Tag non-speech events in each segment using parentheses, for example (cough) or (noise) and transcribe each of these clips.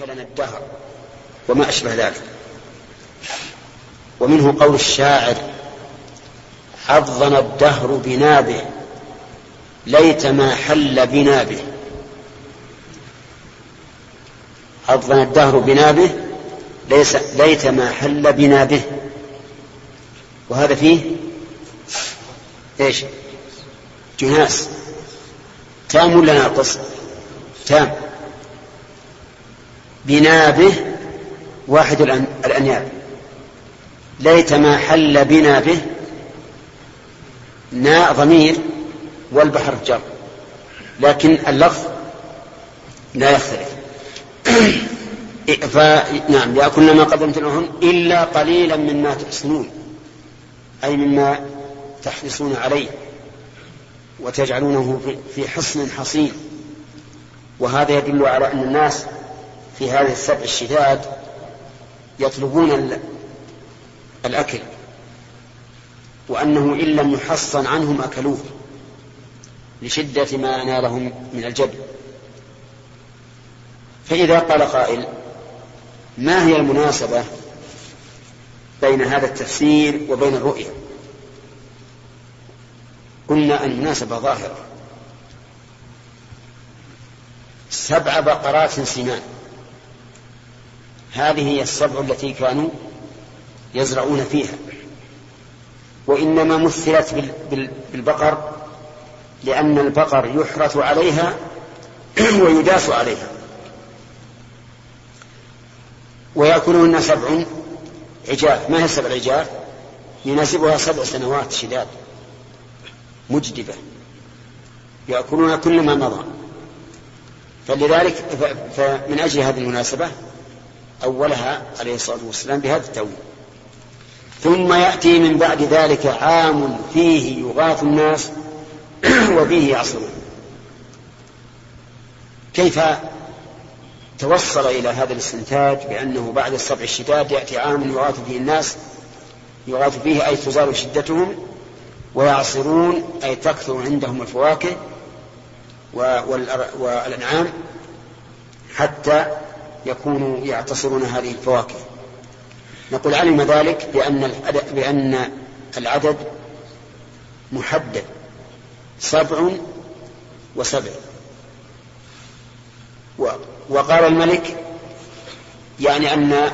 أكلنا الدهر وما أشبه ذلك. ومنه قول الشاعر حظنا الدهر بنابه ليت ما حل بنابه. حظنا الدهر بنابه ليس ليت ما حل بنابه. وهذا فيه إيش؟ جناس تام ولا ناقص؟ تام. بنابه واحد الأنياب. ليت ما حل بنا به ناء ضمير والبحر جر لكن اللفظ لا يختلف. (clears throat) فنعم لأكلن ما قدمت لهم إلا قليلا مما تحسنون أي مما تحرصون عليه وتجعلونه في حصن حصين. وهذا يدل على أن الناس في هذه السبع الشداد يطلبون الأكل وأنه إن لم يحصن عنهم أكلوه لشدة ما نالهم من الجد فإذا قال قائل ما هي المناسبة بين هذا التفسير وبين الرؤية؟ قلنا المناسبة ظاهرة. سبع بقرات سمان هذه هي السبع التي كانوا يزرعون فيها. وإنما مثلت بالبقر لأن البقر يحرث عليها (clears throat) ويداس عليها. ويأكلهن سبع عجاف. ما هي السبع العجاف؟ يناسبها سبع سنوات شداد مجدبة. يأكلون كل ما مضى. فلذلك فمن أجل هذه المناسبة أولها عليه الصلاة والسلام بهذا التأويل. ثم يأتي من بعد ذلك عام فيه يغاث الناس (clears throat) وفيه يعصرون. كيف توصل إلى هذا الاستنتاج بأنه بعد السبع الشداد يأتي عام يغاث فيه الناس؟ يغاث فيه أي تزال شدتهم ويعصرون أي تكثر عندهم الفواكه والأنعام حتى يكونوا يعتصرون هذه الفواكه. نقول علم ذلك بأن بأن العدد محدد. سبع وسبع. وقال الملك يعني أن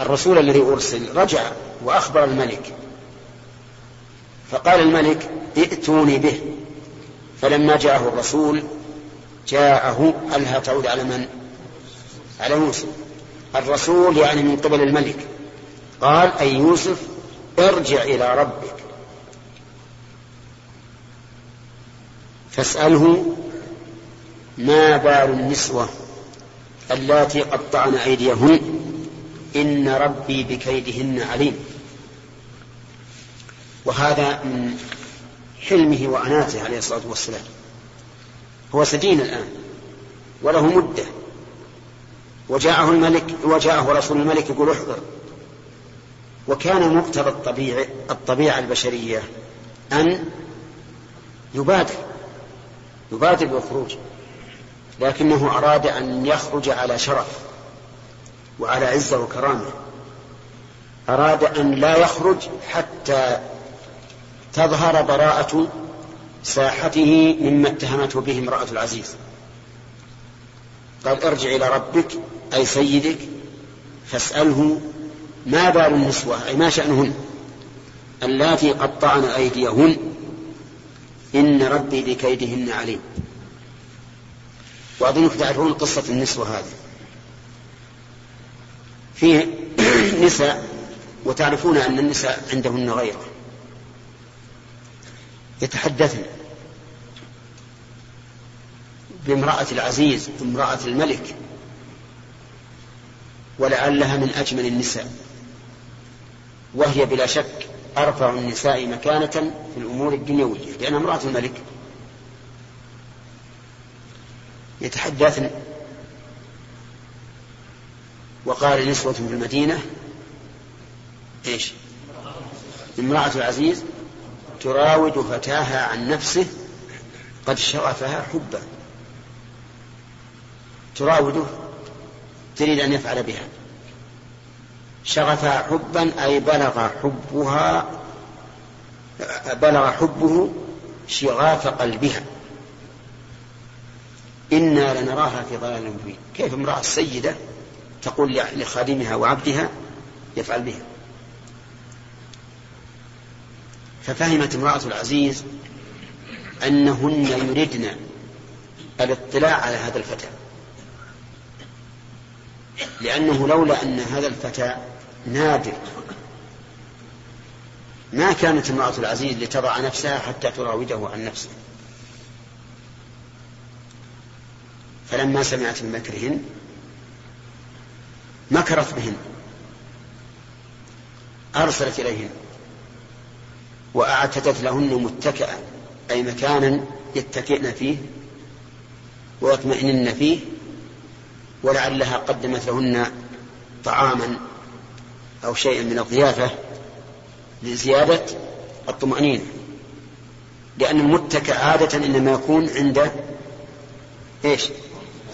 الرسول الذي أرسل رجع وأخبر الملك. فقال الملك ائتوني به. فلما جاءه الرسول جاءه ألها تعود على من؟ على يوسف. الرسول يعني من قبل الملك. قال أي يوسف ارجع إلى ربك. فاسأله ما بال النسوة اللاتي قطعن أيديهن؟ إن ربي بكيدهن عليم. وهذا من حلمه وأناته عليه الصلاة والسلام. هو سجين الآن وله مدة. وجاءه الملك وجاءه رسول الملك يقول احضر. وكان مقتضى الطبيعة الطبيعة البشرية أن يبادر يبادر بالخروج لكنه أراد أن يخرج على شرف وعلى عزة وكرامة. أراد أن لا يخرج حتى تظهر براءة ساحته مما اتهمته به امرأة العزيز. قال ارجع إلى ربك أي سيدك فاسأله ما بال النسوة أي ما شأنهن؟ اللاتي قطعن أيديهن إن ربي بكيدهن عليم. وأظنكم تعرفون قصة النسوة هذه. في (clears throat) نساء وتعرفون أن النساء عندهن غيرة. يتحدثن بامرأة العزيز امرأة الملك ولعلها من أجمل النساء. وهي بلا شك أرفع النساء مكانة في الأمور الدنيوية لأنها امرأة الملك يتحدثن وقال نسوة في المدينة إيش؟ امرأة العزيز تراود فتاها عن نفسه قد شغفها حبا. تراوده تريد أن يفعل بها. شغفها حبا أي بلغ حبها بلغ حبه شغاف قلبها. إنا لنراها في ضلال مبين. كيف امرأة سيدة تقول لخادمها وعبدها يفعل بها. ففهمت امرأة العزيز أنهن يردن الاطلاع على هذا الفتى. لأنه لولا أن هذا الفتى نادر. ما كانت امرأة العزيز لتضع نفسها حتى تراوده عن نفسه. فلما سمعت من مكرهن مكرت بهن أرسلت إليهن وأعتدت لهن متكئا أي مكانا يتكئن فيه ويطمئنن فيه ولعلها قدمت لهن طعاما أو شيئا من الضيافة لزيادة الطمأنينة. لأن المتكئ عادة إنما يكون عند إيش؟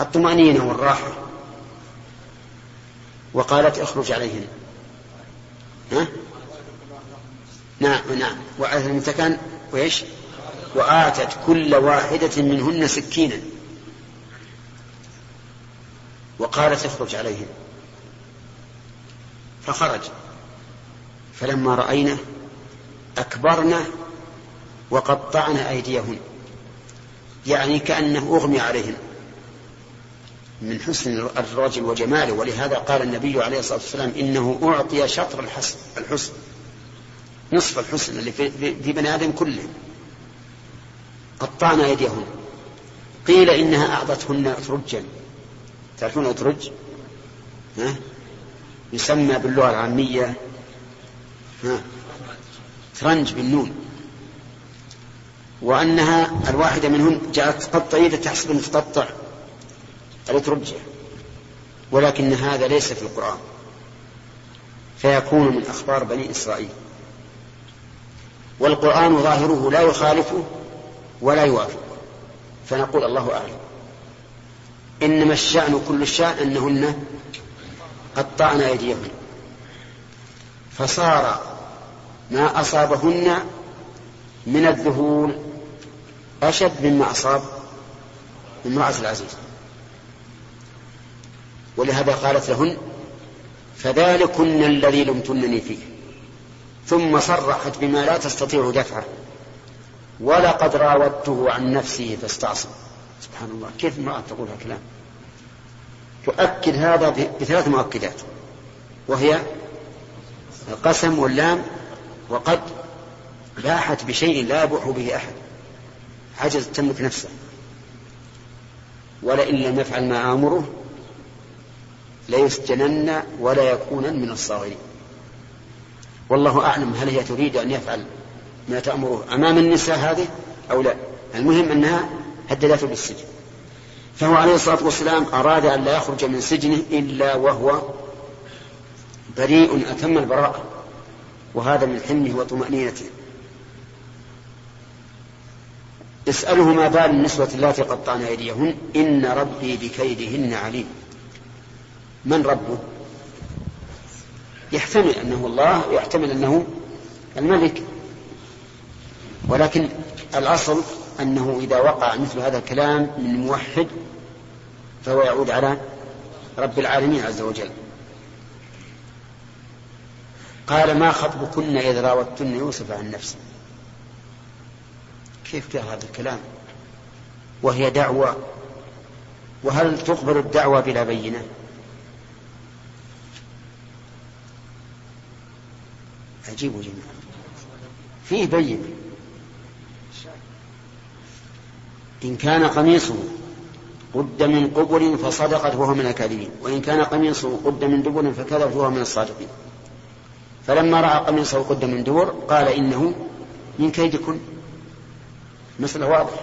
الطمأنينة والراحة. وقالت اخرج عليهن. ها؟ نعم نعم. وعلى المتكان وإيش؟ وآتت كل واحدة منهن سكينا. وقالت اخرج عليهن فخرج. فلما رأينه أكبرنا وقطعنا أيديهن يعني كأنه أغمي عليهن من حسن الرجل وجماله. ولهذا قال النبي عليه الصلاة والسلام إنه أعطي شطر الحسن الحسن. نصف الحسن اللي في, بني آدم كله. قطعنا أيديهن قيل إنها أعطتهن أترجا تعرفون أترج ها؟ يسمى باللغة العامية ها؟ ترنج بالنون. وأنها الواحدة منهن جاءت تقطع يده تحسب أن تقطع. الأترجة ولكن هذا ليس في القرآن. فيكون من أخبار بني إسرائيل. والقرآن ظاهره لا يخالفه ولا يوافقه. فنقول الله أعلم. إنما الشأن كل الشأن أنهن قطعن أيديهن فصار ما أصابهن من الذهول أشد مما أصاب امرأة العزيز. ولهذا قالت لهن فذلكن الذي لمتنني فيه. ثم صرحت بما لا تستطيع دفعه. ولقد راودته عن نفسه فاستعصم. سبحان الله. كيف امرأة تقول هالكلام؟ تؤكد هذا بثلاث مؤكدات. وهي القسم واللام وقد باحت بشيء لا يبوح به أحد. عجز تملك نفسه. ولئن لم يفعل ما آمره ليسجنن ولا يكونن من الصاغرين. والله أعلم هل هي تريد أن يفعل ما تأمره أمام النساء هذه أو لا. المهم أنها هددته بالسجن. فهو عليه الصلاة والسلام أراد أن لا يخرج من سجنه إلا وهو بريء أتم البراءة وهذا من حلمه وطمأنينته. اسأله ما بال النسوة اللاتي قطعن أيديهن إن ربي بكيدهن عليم. من ربه؟ يحتمل أنه الله ويحتمل أنه الملك. ولكن الأصل أنه إذا وقع مثل هذا الكلام من موحد فهو يعود على رب العالمين عز وجل. قال ما خطبكن إذ راوتن يوسف عن نفسه؟ كيف قال هذا الكلام؟ وهي دعوة. وهل تقبل الدعوة بلا بينة؟ عجيب جدا فيه بين إن كان قميصه قد من قبر فصدقت وهو من الكاذبين وإن كان قميصه قد من دبر فكذبت وهو من الصادقين. فلما رأى قميصه قد من دبر قال إنه من كيدكن. مسألة واضحة.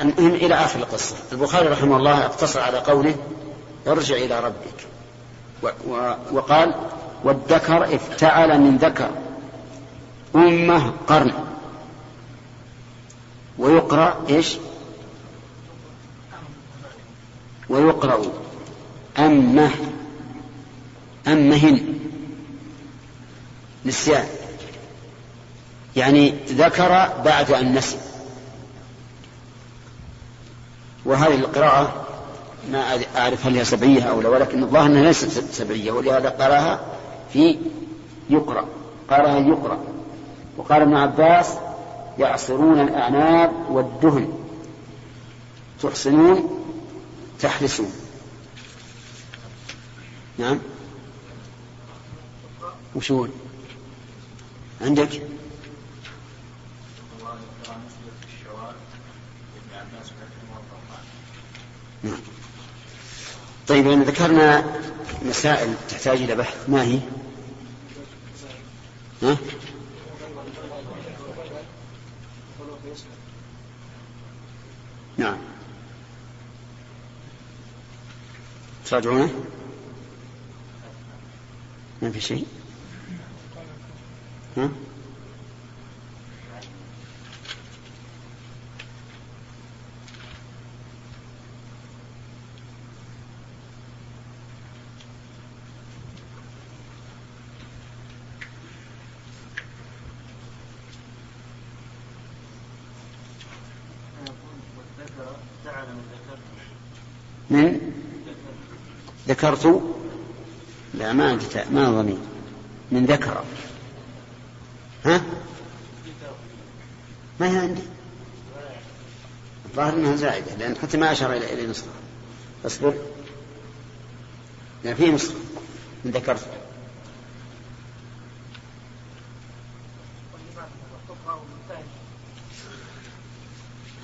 المهم إلى آخر القصة. البخاري رحمه الله اقتصر على قوله ارجع إلى ربك. وقال والذكر افتعل من ذكر. أمة قرن. ويقرأ إيش؟ ويقرأ أمه. أمهن. نسيان. يعني ذكر بعد أن نسي. وهذه القراءة ما أعرف هل هي سبعية أو لا ولكن الظاهر أنها ليست سبعية ولهذا قرأها في يقرأ. قرأها يقرأ. وقال ابن عباس يعصرون الأعناب والدهن. تحصنون تحرسون نعم. وشون عندك؟ نعم. طيب يعني ذكرنا مسائل تحتاج إلى بحث. ما هي؟ ها؟ نعم. تراجعونه ما في شيء؟ ها؟ من ذكرت لا ما أنت ما ضمير من ذكر. ها؟ ما هي عندي؟ الظاهر إنها زائدة لأن حتى ما أشار إلى إلى نصف أصبر. لا في نصف من ذكرت.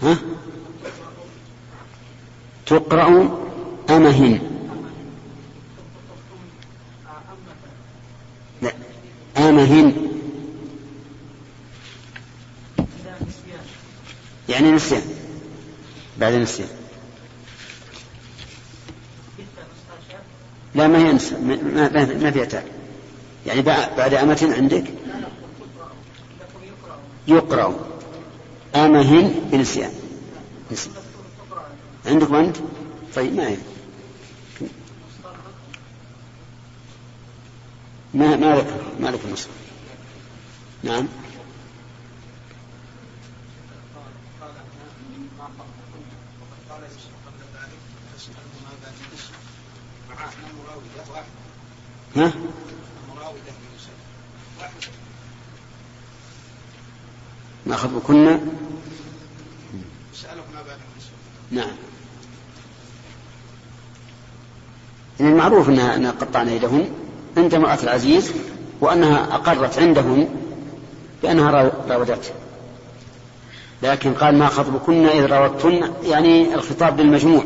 ها؟ تقرأ أمهن لا أمهن يعني نسيان. بعد نسيان. لا ما هي ما, ما فيها تاء يعني بعد أمة عندك؟ يقرأ. أمهن بنسيان. نسيان. عندكم أنت طيب ما هي؟ ما ما ذكر ما نصر. نعم ها؟ خطبكن نعم. يعني المعروف انها أن قطعن يدهن عند امرأة العزيز وأنها أقرت عندهن بأنها راودته لكن قال ما خطبكن إذ راودتن يعني الخطاب للمجموع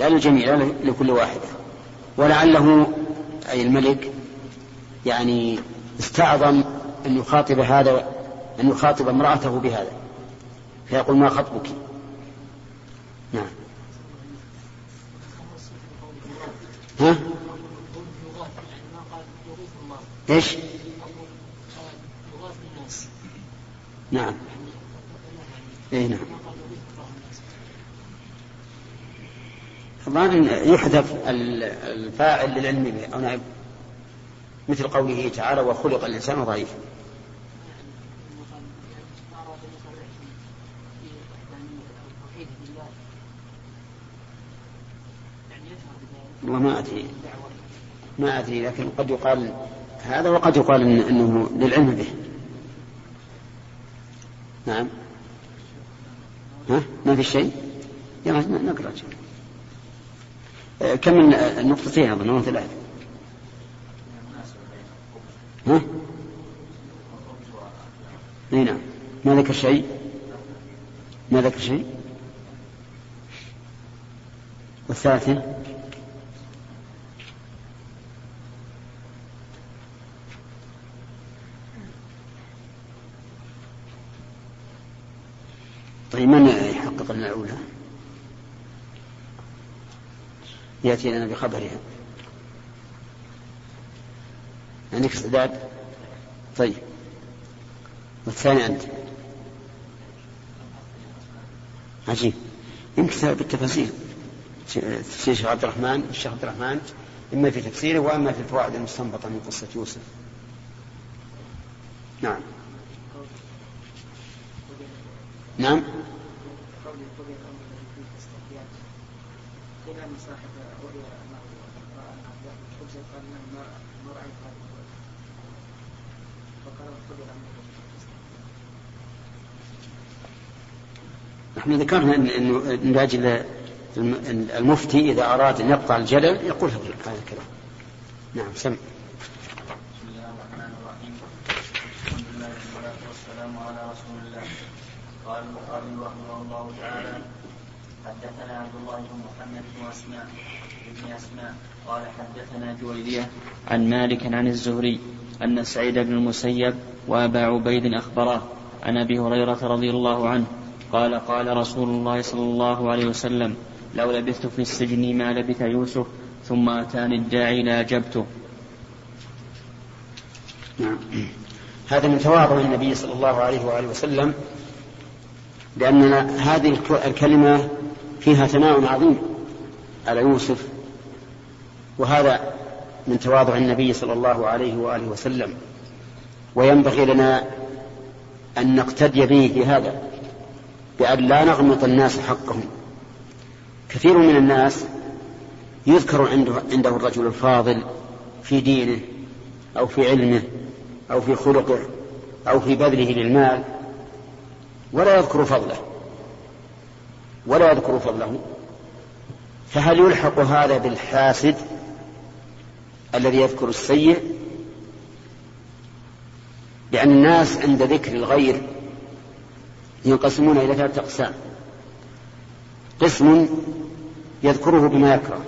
لا للجميع لا لكل واحدة ولعله أي الملك يعني استعظم أن يخاطب هذا أن يخاطب امرأته بهذا. فيقول ما خطبك؟ نعم. ها؟ إيش؟ نعم. اي نعم. الظاهر يحذف الفاعل للعلم به أو نعم. مثل قوله تعالى وخلق الإنسان ضعيفا. والله ما أدري. ما أدري لكن قد يقال هذا وقد يقال إن أنه للعلم به. نعم. ها؟ ما في شيء؟ يلا نقرأ كم من النقطتين أظن ثلاث ها؟ إي نعم. ما ذكر شيء؟ ما ذكر شيء؟ والثالثة؟ طيب من يحقق لنا الأولى يأتي لنا بخبرها. عندك استعداد طيب. والثاني أنت. عجيب. يمكن بالتفاصيل. الشيخ عبد الرحمن الشيخ عبد الرحمن إما في تفسيره وأما في الفوائد المستنبطة من قصة يوسف. نعم. نعم. نحن ذكرنا انه من أجل المفتي إذا أراد أن يقطع الجدل يقول هذا الكلام. نعم سم. بسم الله الرحمن الرحيم. الحمد لله والصلاة والسلام على رسول الله. قال البخاري رحمه الله تعالى حدثنا عبد الله بن محمد بن اسماء بن اسماء قال حدثنا جويرية عن مالك عن الزهري أن سعيد بن المسيب وأبا عبيد اخبراه عن أبي هريرة رضي الله عنه قال قال رسول الله صلى الله عليه وسلم لو لبثت في السجن ما لبث يوسف ثم أتاني الداعي لأجبته نعم. هذا من تواضع النبي صلى الله عليه وآله وسلم لأن هذه الكلمة فيها ثناء عظيم على يوسف. وهذا من تواضع النبي صلى الله عليه وآله وسلم. وينبغي لنا أن نقتدي به في هذا بأن لا نغمط الناس حقهم. كثير من الناس يذكر عنده, عنده الرجل الفاضل في دينه أو في علمه أو في خلقه أو في بذله للمال ولا يذكر فضله. ولا يذكر فضله. فهل يلحق هذا بالحاسد الذي يذكر السيء؟ لأن الناس عند ذكر الغير ينقسمون إلى ثلاثة أقسام. قسم يذكره بما يكره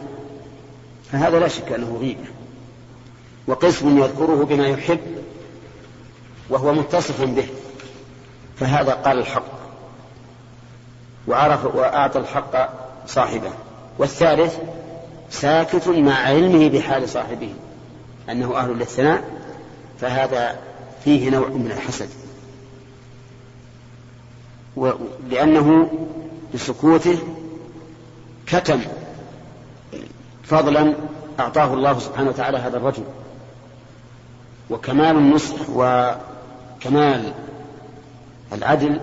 فهذا لا شك أنه غيبة وقسم يذكره بما يحب وهو متصف به فهذا قال الحق. وعرف وأعطى الحق صاحبه. والثالث ساكت مع علمه بحال صاحبه أنه أهل للثناء فهذا فيه نوع من الحسد. لأنه بسكوته كتم فضلا أعطاه الله سبحانه وتعالى هذا الرجل. وكمال النصح وكمال العدل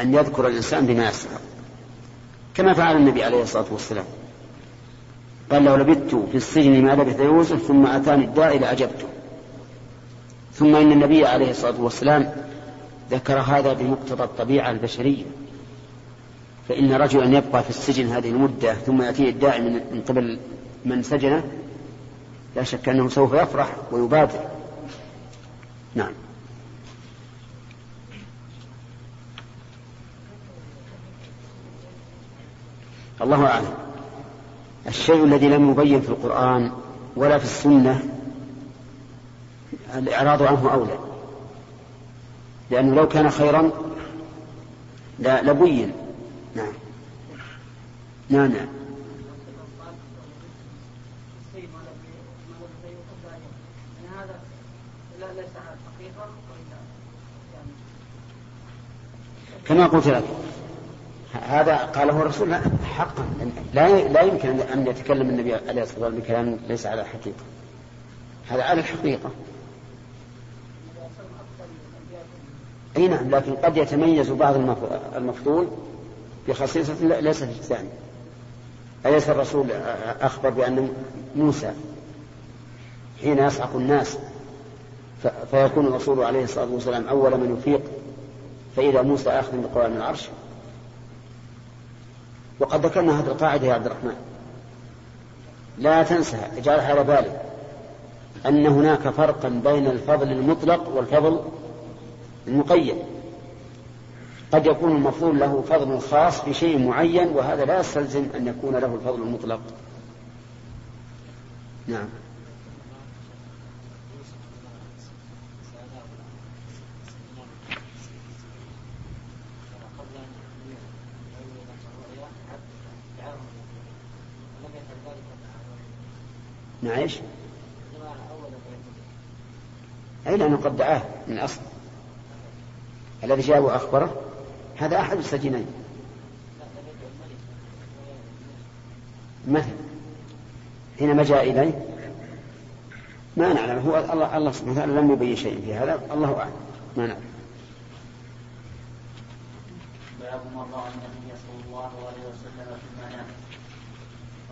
أن يذكر الإنسان بما يستحق كما فعل النبي عليه الصلاة والسلام. قال لو لبثت في السجن ما لبث يوسف ثم أتاني الداعي لأجبته ثم إن النبي عليه الصلاة والسلام ذكر هذا بمقتضى الطبيعة البشرية. فإن رجلا يبقى في السجن هذه المدة ثم يأتيه الداعي من قبل من سجنه لا شك أنه سوف يفرح ويبادر. نعم. الله أعلم. الشيء الذي لم يبين في القرآن ولا في السنة الإعراض عنه أولى. لأنه لو كان خيرا لبين. نعم. نعم نعم كما قلت لك هذا قاله الرسول حقا. لا لا يمكن أن يتكلم النبي عليه الصلاة والسلام بكلام ليس على الحقيقة هذا على الحقيقة. أي نعم لكن قد يتميز بعض المفضول بخصيصة ليست الثاني أليس الرسول أخبر بأن موسى حين يصعق الناس؟ فيكون الرسول عليه الصلاة والسلام أول من يفيق. فإذا موسى آخذ بقوام العرش وقد ذكرنا هذه القاعدة يا عبد الرحمن. لا تنسى اجعلها على بالك أن هناك فرقا بين الفضل المطلق والفضل المقيد. قد يكون المفضول له فضل خاص في شيء معين وهذا لا يستلزم أن يكون له الفضل المطلق. نعم. نعيش. أي لأنه قد دعاه من أصل؟ الذي جاء وأخبره؟ هذا أحد السجنين. مثل. حينما جاء إليه؟ ما نعلم. هو الله الله سبحانه وتعالى لم يبين شيء في هذا. الله أعلم. ما نعلم. باب رأى النبي صلى الله عليه وسلم في المنام.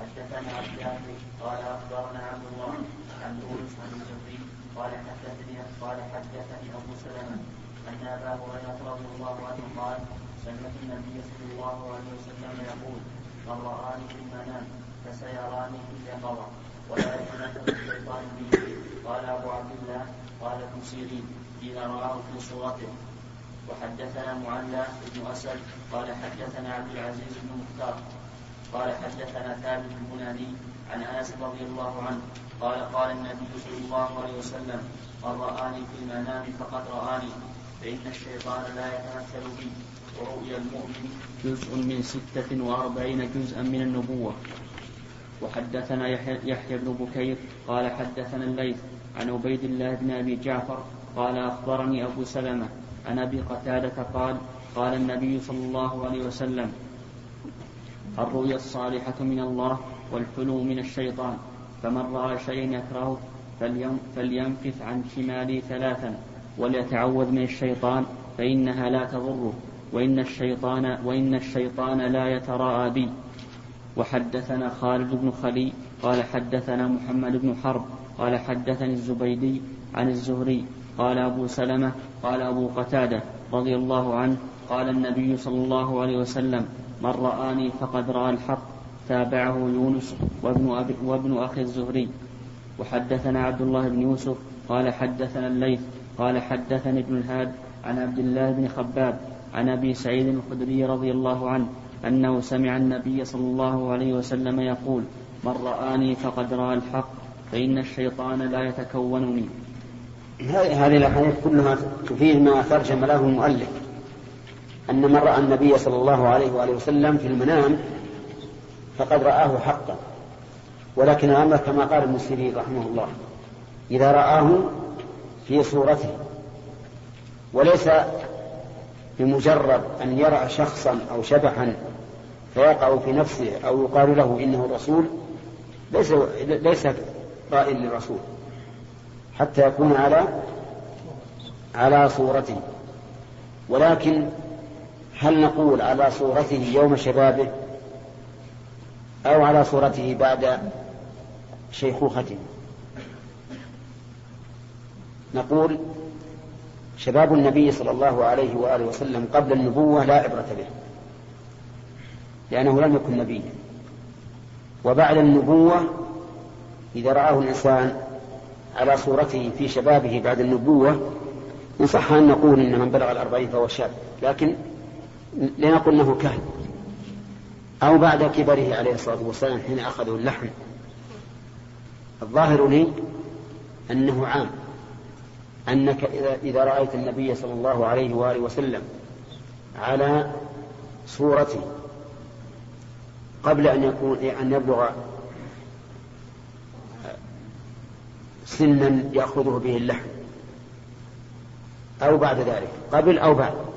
حدثنا عبد قال أخبرنا عبد الله عن يونس عن الزهري قال حدثني قال حدثني أبو سلمة أن أبا هريرة رضي الله عنه قال سمعت النبي صلى الله عليه وسلم يقول من رآني في المنام فسيراني في اليقظة ولا يتمثل الشيطان بي قال أبو عبد الله قال ابن سيرين إذا رآه في صورته. وحدثنا معلى بن أسد قال حدثنا عبد العزيز بن مختار قال حدثنا ثابت البناني عن أنس رضي الله عنه قال قال النبي صلى الله عليه وسلم من رآني في المنام فقد رآني فإن الشيطان لا يتمثل بي ورؤيا المؤمن جزء من ستة وأربعين جزءا من النبوة. وحدثنا يحيى بن بكير قال حدثنا الليث عن عبيد الله بن أبي جعفر قال أخبرني أبو سلمة عن أبي قتادة قال قال النبي صلى الله عليه وسلم الرؤيا الصالحة من الله والحلو من الشيطان فمن رأى شيئا يكرهه فلينفث عن شمالي ثلاثا وليتعوذ من الشيطان فإنها لا تضره وإن الشيطان وإن الشيطان لا يتراءى بي وحدثنا خالد بن خلي قال حدثنا محمد بن حرب قال حدثني الزبيدي عن الزهري قال أبو سلمة قال أبو قتادة رضي الله عنه قال النبي صلى الله عليه وسلم من رآني فقد رأى الحق تابعه يونس وابن, أبي وابن أخي الزهري. وحدثنا عبد الله بن يوسف قال حدثنا الليث قال حدثني ابن الهاد عن عبد الله بن خباب عن أبي سعيد الخدري رضي الله عنه أنه سمع النبي صلى الله عليه وسلم يقول من رآني فقد رأى الحق فإن الشيطان لا يتكونني. هذه الأحاديث كلها تفيد ما ترجم له المؤلف. أن من رأى النبي صلى الله عليه وآله وسلم في المنام فقد رآه حقا ولكن الأمر كما قال ابن سيرين رحمه الله إذا رآه في صورته وليس بمجرد أن يرى شخصا أو شبحا فيقع في نفسه أو يقال له إنه الرسول ليس ليس رأي للرسول حتى يكون على على صورته ولكن هل نقول على صورته يوم شبابه أو على صورته بعد شيخوخته؟ نقول شباب النبي صلى الله عليه وآله وسلم قبل النبوة لا عبرة به لأنه لم يكن نبيا. وبعد النبوة إذا رآه الإنسان على صورته في شبابه بعد النبوة إن صح أن نقول إن من بلغ الأربعين فهو شاب لكن لنقل أنه كهل أو بعد كبره عليه الصلاة والسلام حين أخذه اللحم. الظاهر لي أنه عام. أنك إذا, إذا رأيت النبي صلى الله عليه وآله وسلم على صورته قبل أن يكون أن يبلغ سنا يأخذه به اللحم. أو بعد ذلك. قبل أو بعد.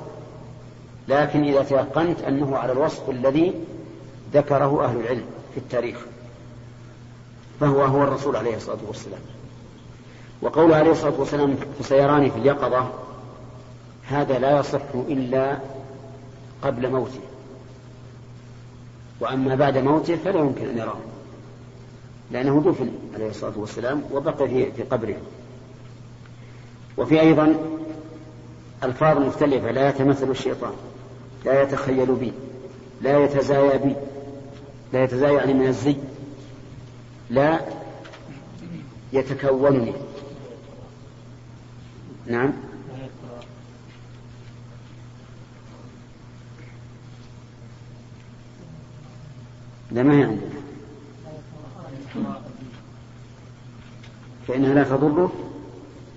لكن إذا تيقنت أنه على الوصف الذي ذكره أهل العلم في التاريخ فهو هو الرسول عليه الصلاة والسلام. وقوله عليه الصلاة والسلام فسيراني في اليقظة هذا لا يصح إلا قبل موته. وأما بعد موته فلا يمكن أن يراه لأنه دفن عليه الصلاة والسلام وبقي في قبره. وفي أيضا ألفاظ مختلفة لا يتمثل الشيطان. لا يتخيل بي لا يتزايا بي لا يتزايا يعني من الزي لا يتكونني. نعم. لا ما هي عندنا فإنها لا تضره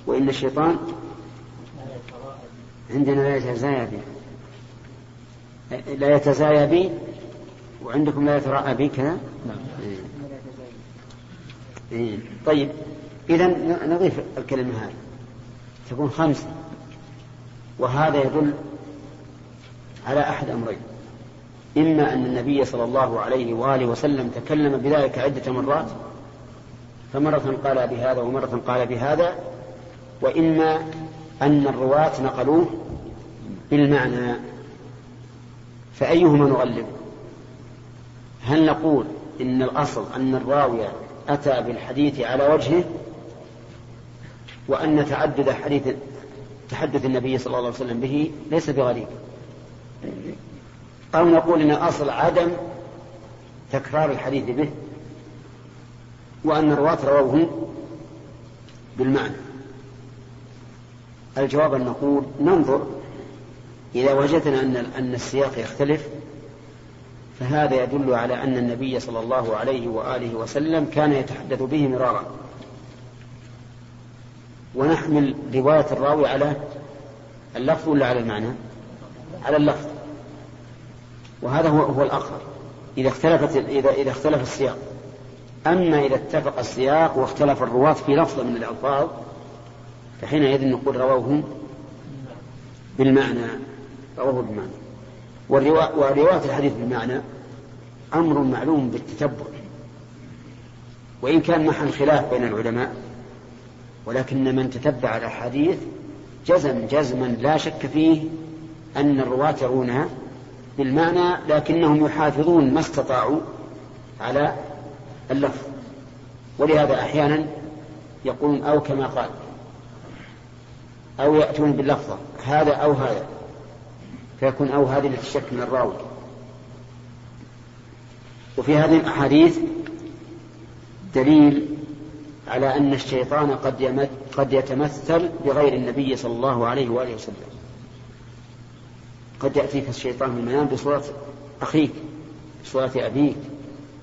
وإن الشيطان عندنا لا يتزايا بي لا يتزايا بي وعندكم لا يتراءى بي كذا؟ نعم. إيه. طيب إذا نضيف الكلمة هذه. تكون خمسة وهذا يدل على أحد أمرين. إما أن النبي صلى الله عليه وآله وسلم تكلم بذلك عدة مرات فمرة قال بهذا ومرة قال بهذا وإما أن الرواة نقلوه بالمعنى. فأيهما نغلب هل نقول إن الأصل أن الراوي أتى بالحديث على وجهه؟ وأن تعدد حديث تحدث النبي صلى الله عليه وسلم به ليس بغريب. أو نقول إن الأصل عدم تكرار الحديث به وأن الرواة رووه بالمعنى. الجواب أن نقول ننظر إذا وجدنا أن أن السياق يختلف فهذا يدل على أن النبي صلى الله عليه وآله وسلم كان يتحدث به مرارا. ونحمل رواية الراوي على اللفظ ولا على المعنى؟ على اللفظ. وهذا هو هو الأقرب إذا اختلفت إذا إذا اختلف السياق. أما إذا اتفق السياق واختلف الرواة في لفظ من الألفاظ فحينئذ نقول رووه بالمعنى. رووه بالمعنى ورواية الحديث بالمعنى أمر معلوم بالتتبع. وإن كان محل خلاف بين العلماء ولكن من تتبع الأحاديث جزم جزما لا شك فيه أن الرواة يرونها بالمعنى لكنهم يحافظون ما استطاعوا على اللفظ. ولهذا أحيانا يقولون أو كما قال أو يأتون باللفظة هذا أو هذا. فيكون أو هذه للشك من الراوي. وفي هذه الأحاديث دليل على أن الشيطان قد قد يتمثل بغير النبي صلى الله عليه وآله وسلم. قد يأتيك الشيطان في المنام بصورة أخيك بصورة أبيك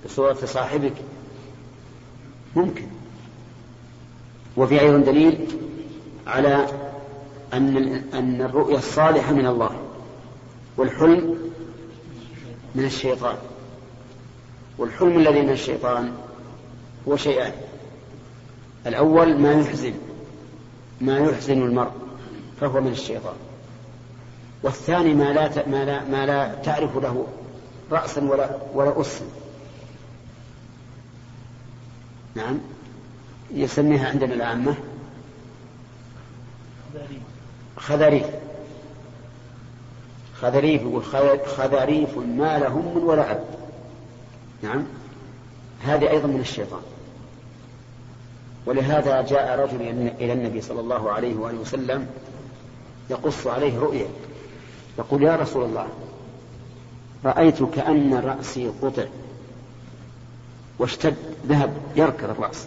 بصورة صاحبك. ممكن. وفي أيضا دليل على أن أن الرؤيا الصالحة من الله. والحلم من الشيطان. والحلم الذي من الشيطان هو شيئان. الأول ما يحزن ما يحزن المرء فهو من الشيطان. والثاني ما لا ما لا, ما لا تعرف له رأسا ولا ولا أسا. نعم. يسميها عندنا العامة خذريف خذريف يقول خذريف ما لهم ولا أب نعم. هذه أيضا من الشيطان. ولهذا جاء رجل إلى النبي صلى الله عليه وآله وسلم يقص عليه رؤيا يقول يا رسول الله رأيت كأن رأسي قطع واشتد ذهب يركض الرأس.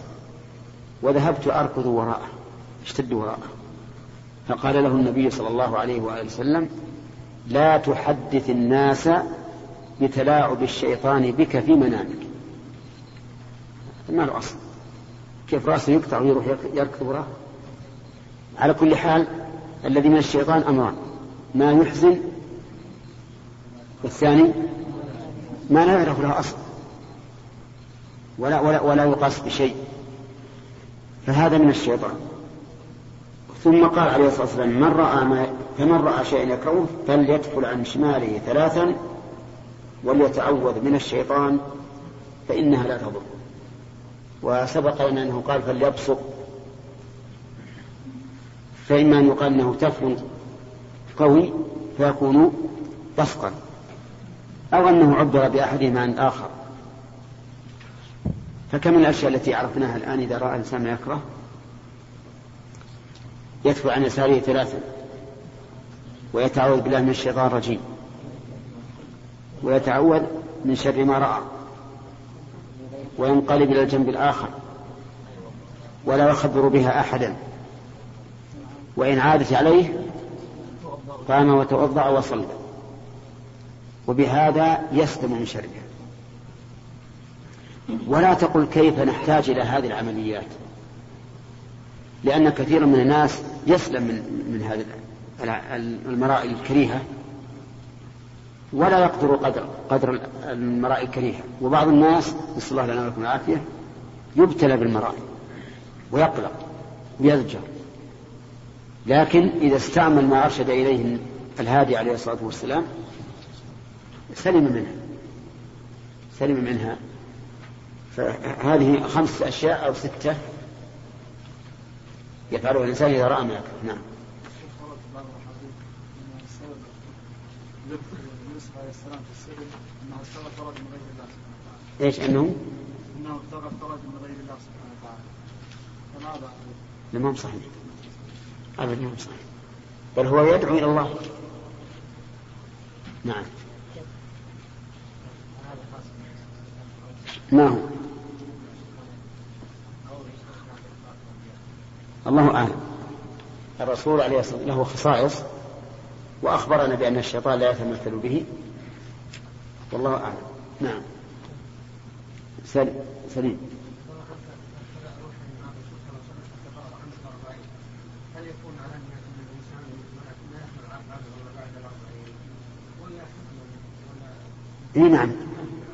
وذهبت أركض وراءه اشتد وراءه. فقال له النبي صلى الله عليه وآله وسلم لا تحدث الناس بتلاعب الشيطان بك في منامك. ما له أصل. كيف رأسه يقطع ويروح يركض وراه؟ على كل حال الذي من الشيطان أمران. ما يحزن والثاني ما لا يعرف له أصل. ولا, ولا, ولا يقاس بشيء. فهذا من الشيطان. ثم قال عليه الصلاة والسلام من رأى ما فمن رأى شيئا يكرهه فليدخل عن شماله ثلاثا وليتعوذ من الشيطان فإنها لا تضر. وسبق لنا أنه قال فليبصق. فإما أن يقال أنه تفل قوي فيكون بصقا. أو أنه عبر بأحدهما عن الآخر فكم الأشياء التي عرفناها الآن إذا رأى الإنسان ما يكره؟ يدفع عن يساره ثلاثا. ويتعوذ بالله من الشيطان الرجيم. ويتعوذ من شر ما رأى. وينقلب إلى الجنب الآخر. ولا يخبر بها أحدا. وإن عادت عليه قام وتوضأ وصلى. وبهذا يسلم من شرها. ولا تقل كيف نحتاج إلى هذه العمليات. لأن كثيرا من الناس يسلم من من هذه المرائي الكريهة ولا يقدر قدر قدر المرائي الكريهة. وبعض الناس نسأل الله لنا ولكم العافية يبتلى بالمرائي ويقلق ويزجر. لكن إذا استعمل ما أرشد إليه الهادي عليه الصلاة والسلام سلم منها سلم منها. فهذه خمسة أشياء أو ستة يفعلها الإنسان إذا رأى ما يكره نعم. إيش أنه؟ انه ابتغى الفرج من غير الله سبحانه وتعالى فماذا؟ لما صحيح. ابدا ما صحيح. بل هو يدعو إلى الله. نعم. ما هو؟ الله أعلم. الرسول عليه الصلاة والسلام له خصائص وأخبرنا بأن الشيطان لا يتمثل به. والله أعلم. نعم. سليم. إي نعم.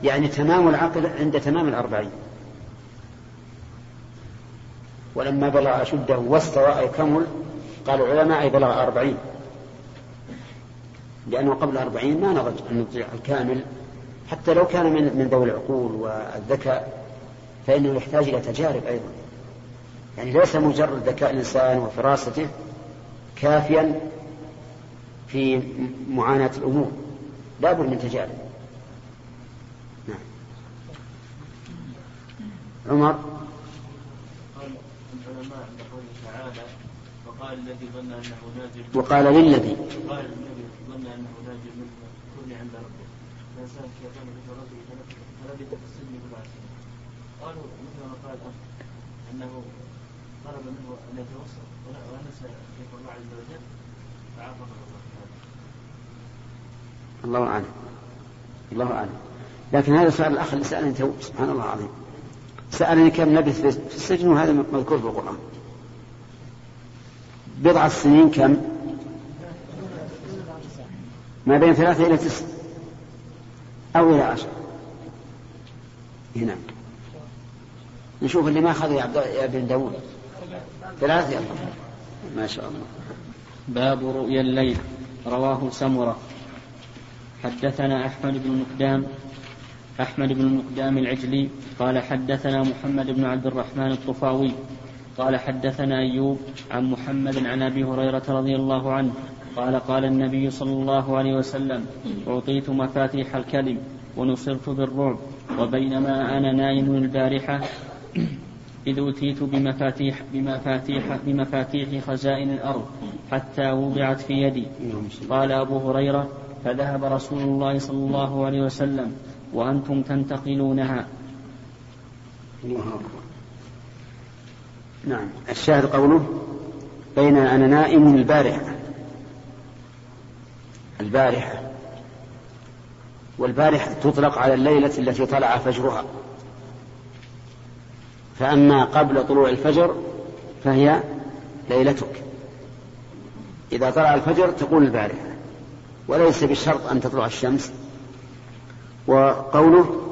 يعني تمام العقل عند تمام الأربعين. ولما بلغ أشده واستوى أي كمل قال العلماء أي بلغ أربعين. لأنه قبل أربعين ما نضج النضج الكامل. حتى لو كان من من ذوي العقول والذكاء فإنه يحتاج إلى تجارب أيضا. يعني ليس مجرد ذكاء الإنسان وفراسته كافيا في معاناة الأمور. لا بد من تجارب. نعم. عمر؟ العلماء عند قوله تعالى وقال الذي ظن أنه ناجي وقال للذي وقال الذي ظن أنه ناجي منه كن عند ربه فانسان الشيطان ربه فلبث في السجن بضع سنين قالوا مثل ما قال أنه طلب منه أن يتوسط. ونسى كيف الله عز وجل فعاقبه الله. الله أعلم. الله أعلم. لكن هذا سؤال الأخ اللي سألني تو سبحان الله العظيم. سألني كم لبث في السجن وهذا مذكور في القرآن. بضع سنين كم؟ ما بين ثلاثة إلى تسع. أو إلى عشر. هنا. نشوف اللي ما أخذ يا عبد يا ابن داوود ثلاثة ما شاء الله. باب رؤيا الليل. رواه سمرة. حدثنا أحمد بن مقدام. أحمد بن المقدام العجلي قال حدثنا محمد بن عبد الرحمن الطفاوي قال حدثنا أيوب عن محمد عن أبي هريرة رضي الله عنه قال قال النبي صلى الله عليه وسلم أعطيت مفاتيح الكلم ونصرت بالرعب وبينما أنا نائم البارحة إذ أتيت بمفاتيح بمفاتيح بمفاتيح خزائن الأرض حتى وضعت في يدي. قال أبو هريرة فذهب رسول الله صلى الله عليه وسلم وأنتم تنتقلونها. الله أكبر. نعم. الشاهد قوله بين أنا نائم البارحة. البارحة. والبارحة تطلق على الليلة التي طلع فجرها. فأما قبل طلوع الفجر فهي ليلتك. إذا طلع الفجر تقول البارحة. وليس بالشرط أن تطلع الشمس. وقوله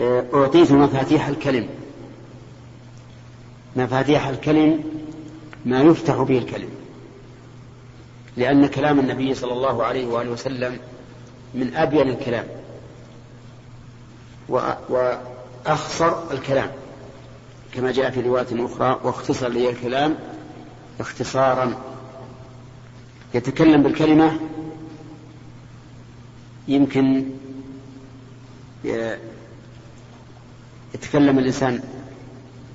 آه، أعطيت مفاتيح الكلم. مفاتيح الكلم ما يفتح به الكلم لأن كلام النبي صلى الله عليه وآله وسلم من أبين الكلام وأخصر الكلام. كما جاء في رواية أخرى واختصر لي الكلام اختصارا. يتكلم بالكلمة يمكن يتكلم الإنسان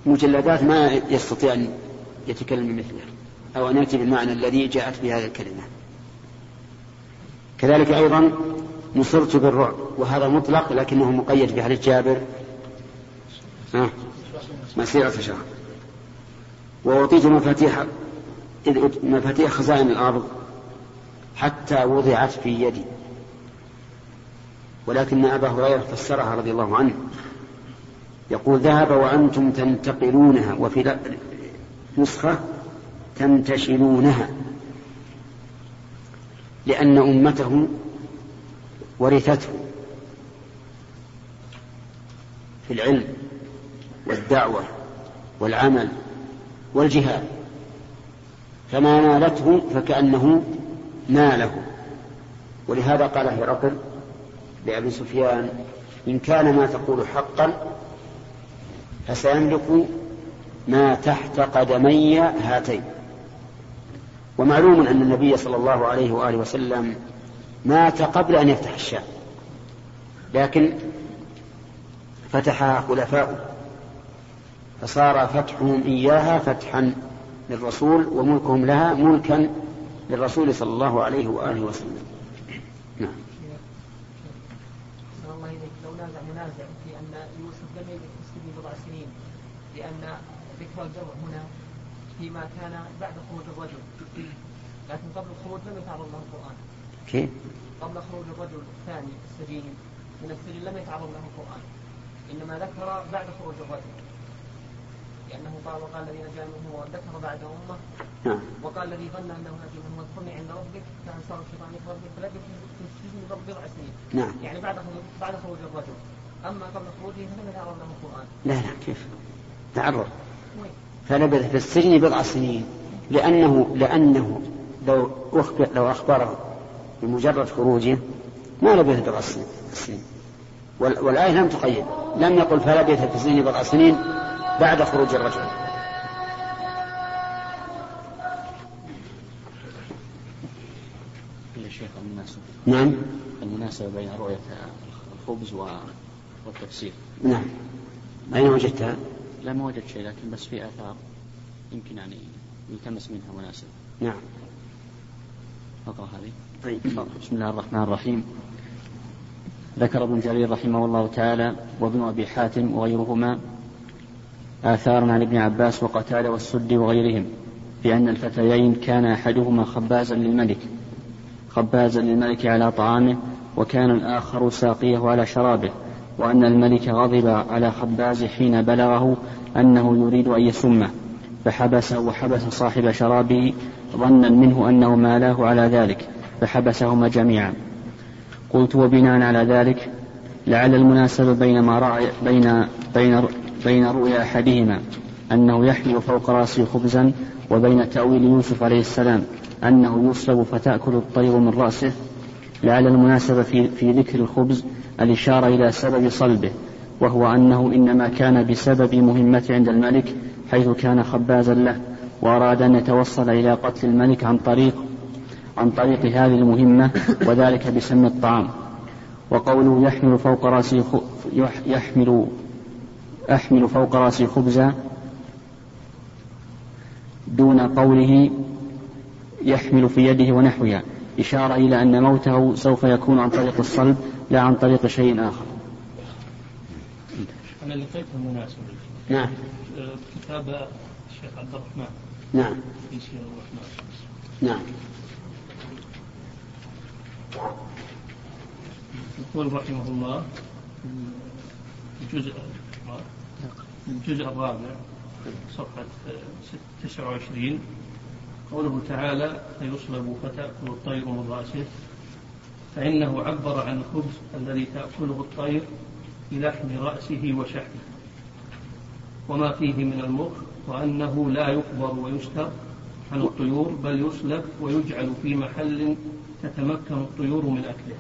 مجلدات ما يستطيع أن يتكلم بمثلها أو أن يأتي بالمعنى الذي جاءت به هذه الكلمة. كذلك أيضا نصرت بالرعب وهذا مطلق لكنه مقيد في حديث جابر مسيرة شهر وأعطيت مفاتيح مفاتيح خزائن الأرض حتى وضعت في يدي. ولكن أبا هريرة فسرها رضي الله عنه. يقول ذهب وأنتم تنتقلونها وفي نسخة تنتشلونها لأن أمته ورثته في العلم والدعوة والعمل والجهاد فما نالته فكأنه ناله ولهذا قال هرقل لأبي سفيان إن كان ما تقول حقا فسيملك ما تحت قدمي هاتين. ومعلوم أن النبي صلى الله عليه وآله وسلم مات قبل أن يفتح الشام لكن فتحها خلفاؤه فصار فتحهم إياها فتحا للرسول وملكهم لها ملكا للرسول صلى الله عليه وآله وسلم نعم الله إليك لو نازع منازع في أن يوسف لم يجد السجن بضع سنين لأن ذكر الجمع هنا فيما كان بعد خروج الرجل. لكن قبل الخروج لم يتعرض له القرآن. كيف؟ قبل خروج الرجل الثاني السجين من السجن لم يتعرض له القرآن. إنما ذكر بعد خروج الرجل. لأنه قال وقال الذي نجا منه وذكر بعد أمة. نعم. وقال الذي ظن أنه نجا منه واذكرني عند ربك فأنصار الشيطان به فلبث في السجن بضع سنين نعم. يعني بعد بعد خروج الرجل. أما قبل خروجه فلم يتعرض له القرآن. لا لا كيف؟ تعرض؟ فلبث في السجن بضع سنين. لأنه لأنه لو أخبر لو أخبره بمجرد خروجه ما لبث بضع سنين وال- والآية لم تقيد. لم يقل فلبث في السجن بضع سنين. بعد خروج الرجل. نعم. المناسبة بين رؤية الخبز و- والتفسير. نعم. أين وجدتها؟ لا ما وجدت شيء لكن بس في آثار يمكن يعني يلتمس منها مناسبة. نعم. أقرأ هذه. طيب. بسم الله الرحمن الرحيم. ذكر ابن جرير رحمه الله تعالى وابن أبي حاتم وغيرهما آثارا عن ابن عباس وقتادة والسدي وغيرهم بأن الفتيين كان أحدهما خبازا للملك خبازا للملك على طعامه وكان الآخر ساقيه على شرابه وأن الملك غضب على خباز حين بلغه أنه يريد أن يسمه فحبسه وحبس صاحب شرابه ظنا منه أنه مالاه على ذلك فحبسهما جميعا. قلت وبناء على ذلك لعل المناسبة بين ما رأي بين بين بين رؤيا أحدهما أنه يحمل فوق رأسه خبزا وبين تأويل يوسف عليه السلام أنه يصلب فتأكل الطير من رأسه. لعل المناسبة في, في ذكر الخبز الإشارة إلى سبب صلبه وهو أنه إنما كان بسبب مهمته عند الملك حيث كان خبازا له وأراد أن يتوصل إلى قتل الملك عن طريق عن طريق هذه المهمة وذلك بسم الطعام. وقوله يحمل فوق رأسه يحمل أحمل فوق رأسي خبزا دون قوله يحمل في يده ونحوها إشارة إلى أن موته سوف يكون عن طريق الصلب لا عن طريق شيء آخر. أنا لقيت المناسبة. نعم. كتاب الشيخ عبد الرحمن. نعم. في سير الرحمن نعم. يقول رحمه الله الجزء الجزء الرابع صفحة آه، 29 قوله تعالى فيصلب فتأكل الطير من رأسه. فإنه عبر عن الخبز الذي تأكله الطير بلحم رأسه وشحمه. وما فيه من المخ وأنه لا يقبر ويستر عن الطيور بل يسلب ويجعل في محل تتمكن الطيور من أكله.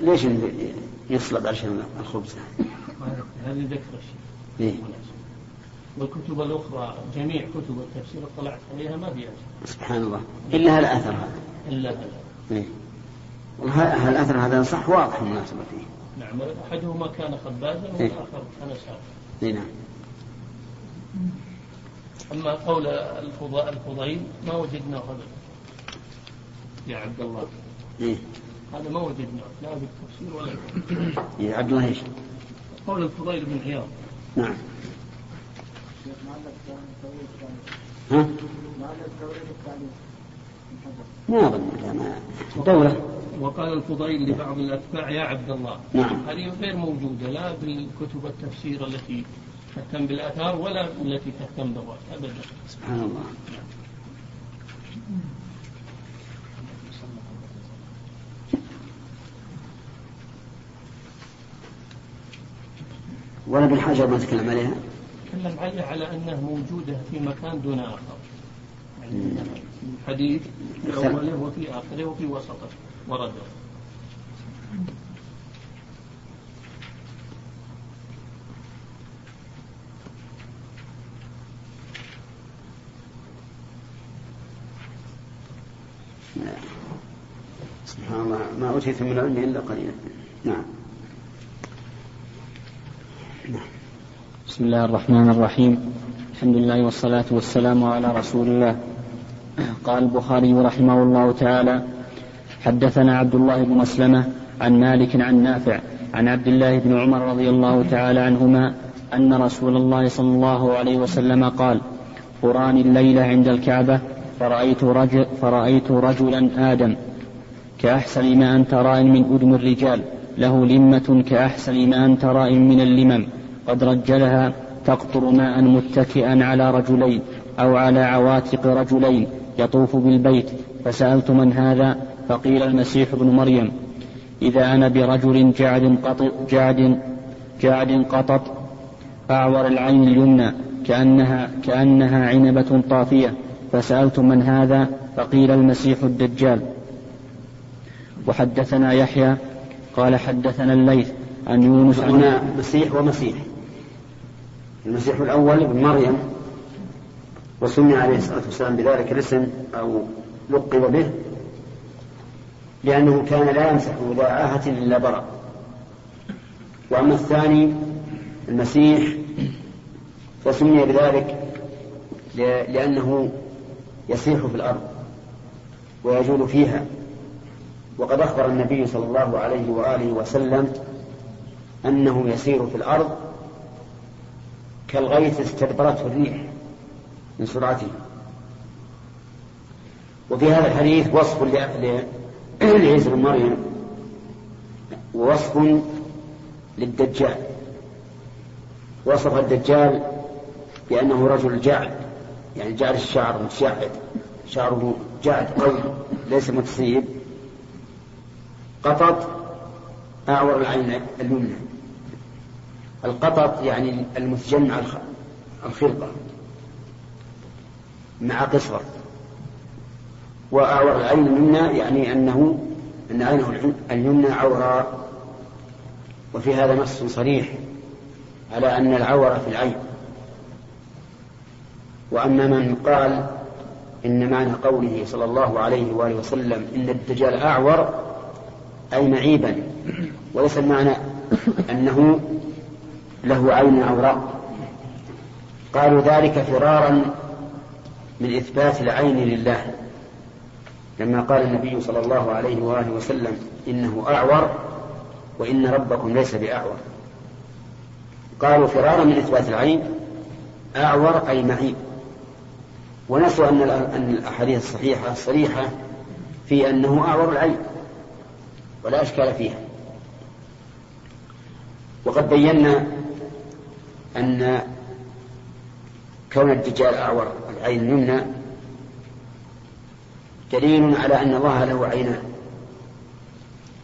ليش يصلب عشان الخبز؟ هذه ذكر الشيء إيه؟ والكتب الأخرى جميع كتب التفسير اطلعت عليها ما فيها سبحان الله. إلا هالأثر هذا. إلا هذا. إيه؟ والله هالأثر هذا صح واضح المناسبة فيه نعم. أحدهما كان خبازا إيه. والآخر كان ساقا إيه نعم. أما قول الفضاء الفضيل ما وجدناه هذا يا عبد الله. إيه؟ هذا ما وجدناه لا بالتفسير ولا إيه عبد الله إيش؟ قول الفضيل بن عياض نعم. ها؟ ما أظن ما دولة. وقال الفضيل لبعض الأتباع يا عبد الله نعم. هذه غير موجودة لا بالكتب التفسير التي تهتم بالآثار ولا التي تهتم بالرأي أبدا. سبحان الله. ولا بالحجر ما تكلم عليها؟ تكلم عليه على أنه موجودة في مكان دون آخر. يعني الحديث في أوله وفي آخره وفي وسطه. ورده سبحان الله. ما أوتيت من العلم إلا قليلا. نعم. بسم الله الرحمن الرحيم. الحمد لله والصلاة والسلام على رسول الله. قال البخاري رحمه الله تعالى حدثنا عبد الله بن مسلمة عن مالك عن نافع عن عبد الله بن عمر رضي الله تعالى عنهما أن رسول الله صلى الله عليه وسلم قال قراني الليلة عند الكعبة فرأيت, رجل فرأيت رجلا آدم. كأحسن ما أنت راء من أدم الرجال. له لمة كأحسن ما أنت راء من اللمم قد رجلها تقطر ماء متكئا على رجلين أو على عواتق رجلين يطوف بالبيت فسألت من هذا فقيل المسيح ابن مريم إذا أنا برجل جعد قطط جعد جعد قطط أعور العين اليمنى كأنها كأنها عنبة طافية فسألت من هذا فقيل المسيح الدجال وحدثنا يحيى قال حدثنا الليث عن يونس عن هنا مسيح ومسيح. المسيح الأول ابن مريم وسمي عليه الصلاة والسلام بذلك الاسم أو لقب به لأنه كان لا يمسح ذا عاهة إلا برأ. وأما الثاني المسيح فسمي بذلك لأنه يسيح في الأرض ويجول فيها. وقد أخبر النبي صلى الله عليه وآله وسلم أنه يسير في الأرض كالغيث استدبرته الريح من سرعته. وفي هذا الحديث وصف لعيسى بن مريم ووصف للدجال. وصف الدجال بأنه رجل جعد يعني جعل الشعر متشعد شعره جعد قوي ليس متصيب. قطط أعور العين اليمنى. القطط يعني المتجمع الخلقة مع قصر وأعور العين اليمنى يعني أنه أن عينه اليمنى عوراء وفي هذا نص صريح على أن العور في العين. وأما من قال إن معنى قوله صلى الله عليه وآله وسلم إن الدجال أعور أي معيبا وليس المعنى أنه له عين عوراء قالوا ذلك فرارا من إثبات العين لله. لما قال النبي صلى الله عليه وآله وسلم إنه أعور وإن ربكم ليس بأعور. قالوا فرارا من إثبات العين أعور أي معيب ونسوا أن الأحاديث الصحيحة الصريحة في أنه أعور العين. ولا أشكال فيها. وقد بينا أن كون الدجال أعور العين اليمنى دليل على أن الله له عينان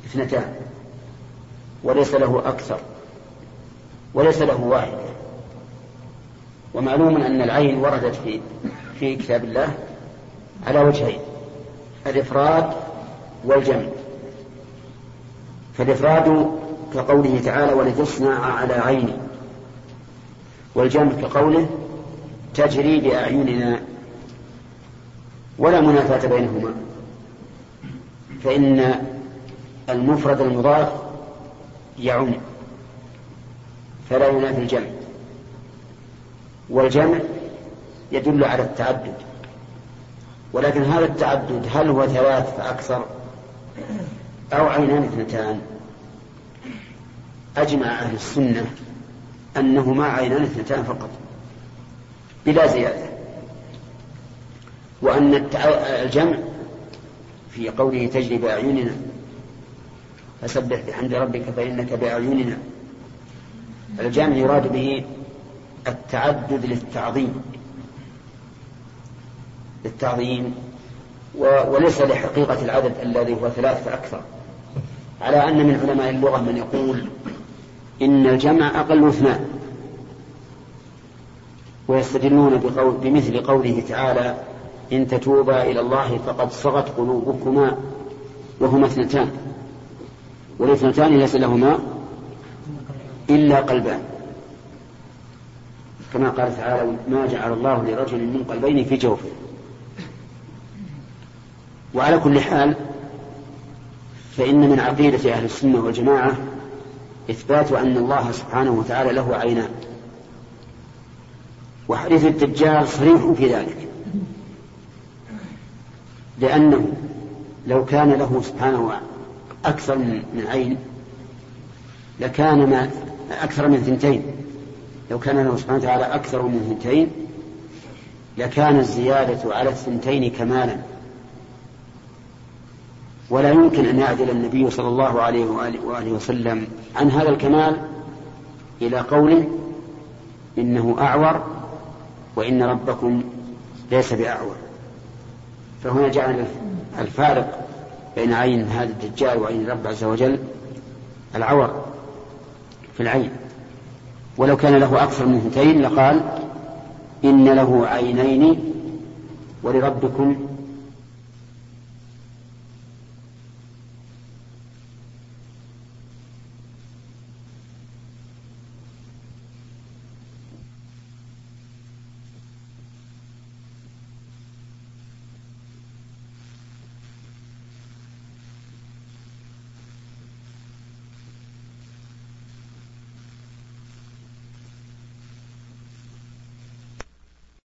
اثنتان وليس له أكثر وليس له واحدة ومعلوم أن العين وردت في في كتاب الله على وجهين الإفراد والجمع. فالإفراد كقوله تعالى ولتصنع على عيني والجمع كقوله تجري بأعيننا ولا منافاة بينهما. فإن المفرد المضاف يعم فلا ينافي الجمع. والجمع يدل على التعدد ولكن هذا التعدد هل هو ثلاث فأكثر؟ أو عينان اثنتان. أجمع أهل السنة أنهما عينان اثنتان فقط بلا زيادة. وأن الجمع في قوله تجري بأعيننا فسبح بحمد ربك فإنك بأعيننا. الجمع يراد به التعدد للتعظيم للتعظيم وليس لحقيقة العدد الذي هو ثلاث فأكثر. على أن من علماء اللغة من يقول إن الجمع أقل اثنان. ويستدلون بقول بمثل قوله تعالى إن تتوبا إلى الله فقد صغت قلوبكما وهما اثنتان. والاثنتان ليس لهما إلا قلبان. كما قال تعالى ما جعل الله لرجل من قلبين في جوفه. وعلى كل حال فإن من عقيدة أهل السنة والجماعة إثبات أن الله سبحانه وتعالى له عينان. وحديث الدجال صريح في ذلك. لأنه لو كان له سبحانه أكثر من عين لكان ما أكثر من ثنتين. لو كان له سبحانه وتعالى أكثر من ثنتين لكان الزيادة على الثنتين كمالا. ولا يمكن أن يعدل النبي صلى الله عليه وآله, وسلم عن هذا الكمال إلى قوله إنه أعور وإن ربكم ليس بأعور. فهنا جعل الفارق بين عين هذا الدجال وعين الرب عز وجل العور في العين. ولو كان له أكثر من اثنتين لقال إن له عينين ولربكم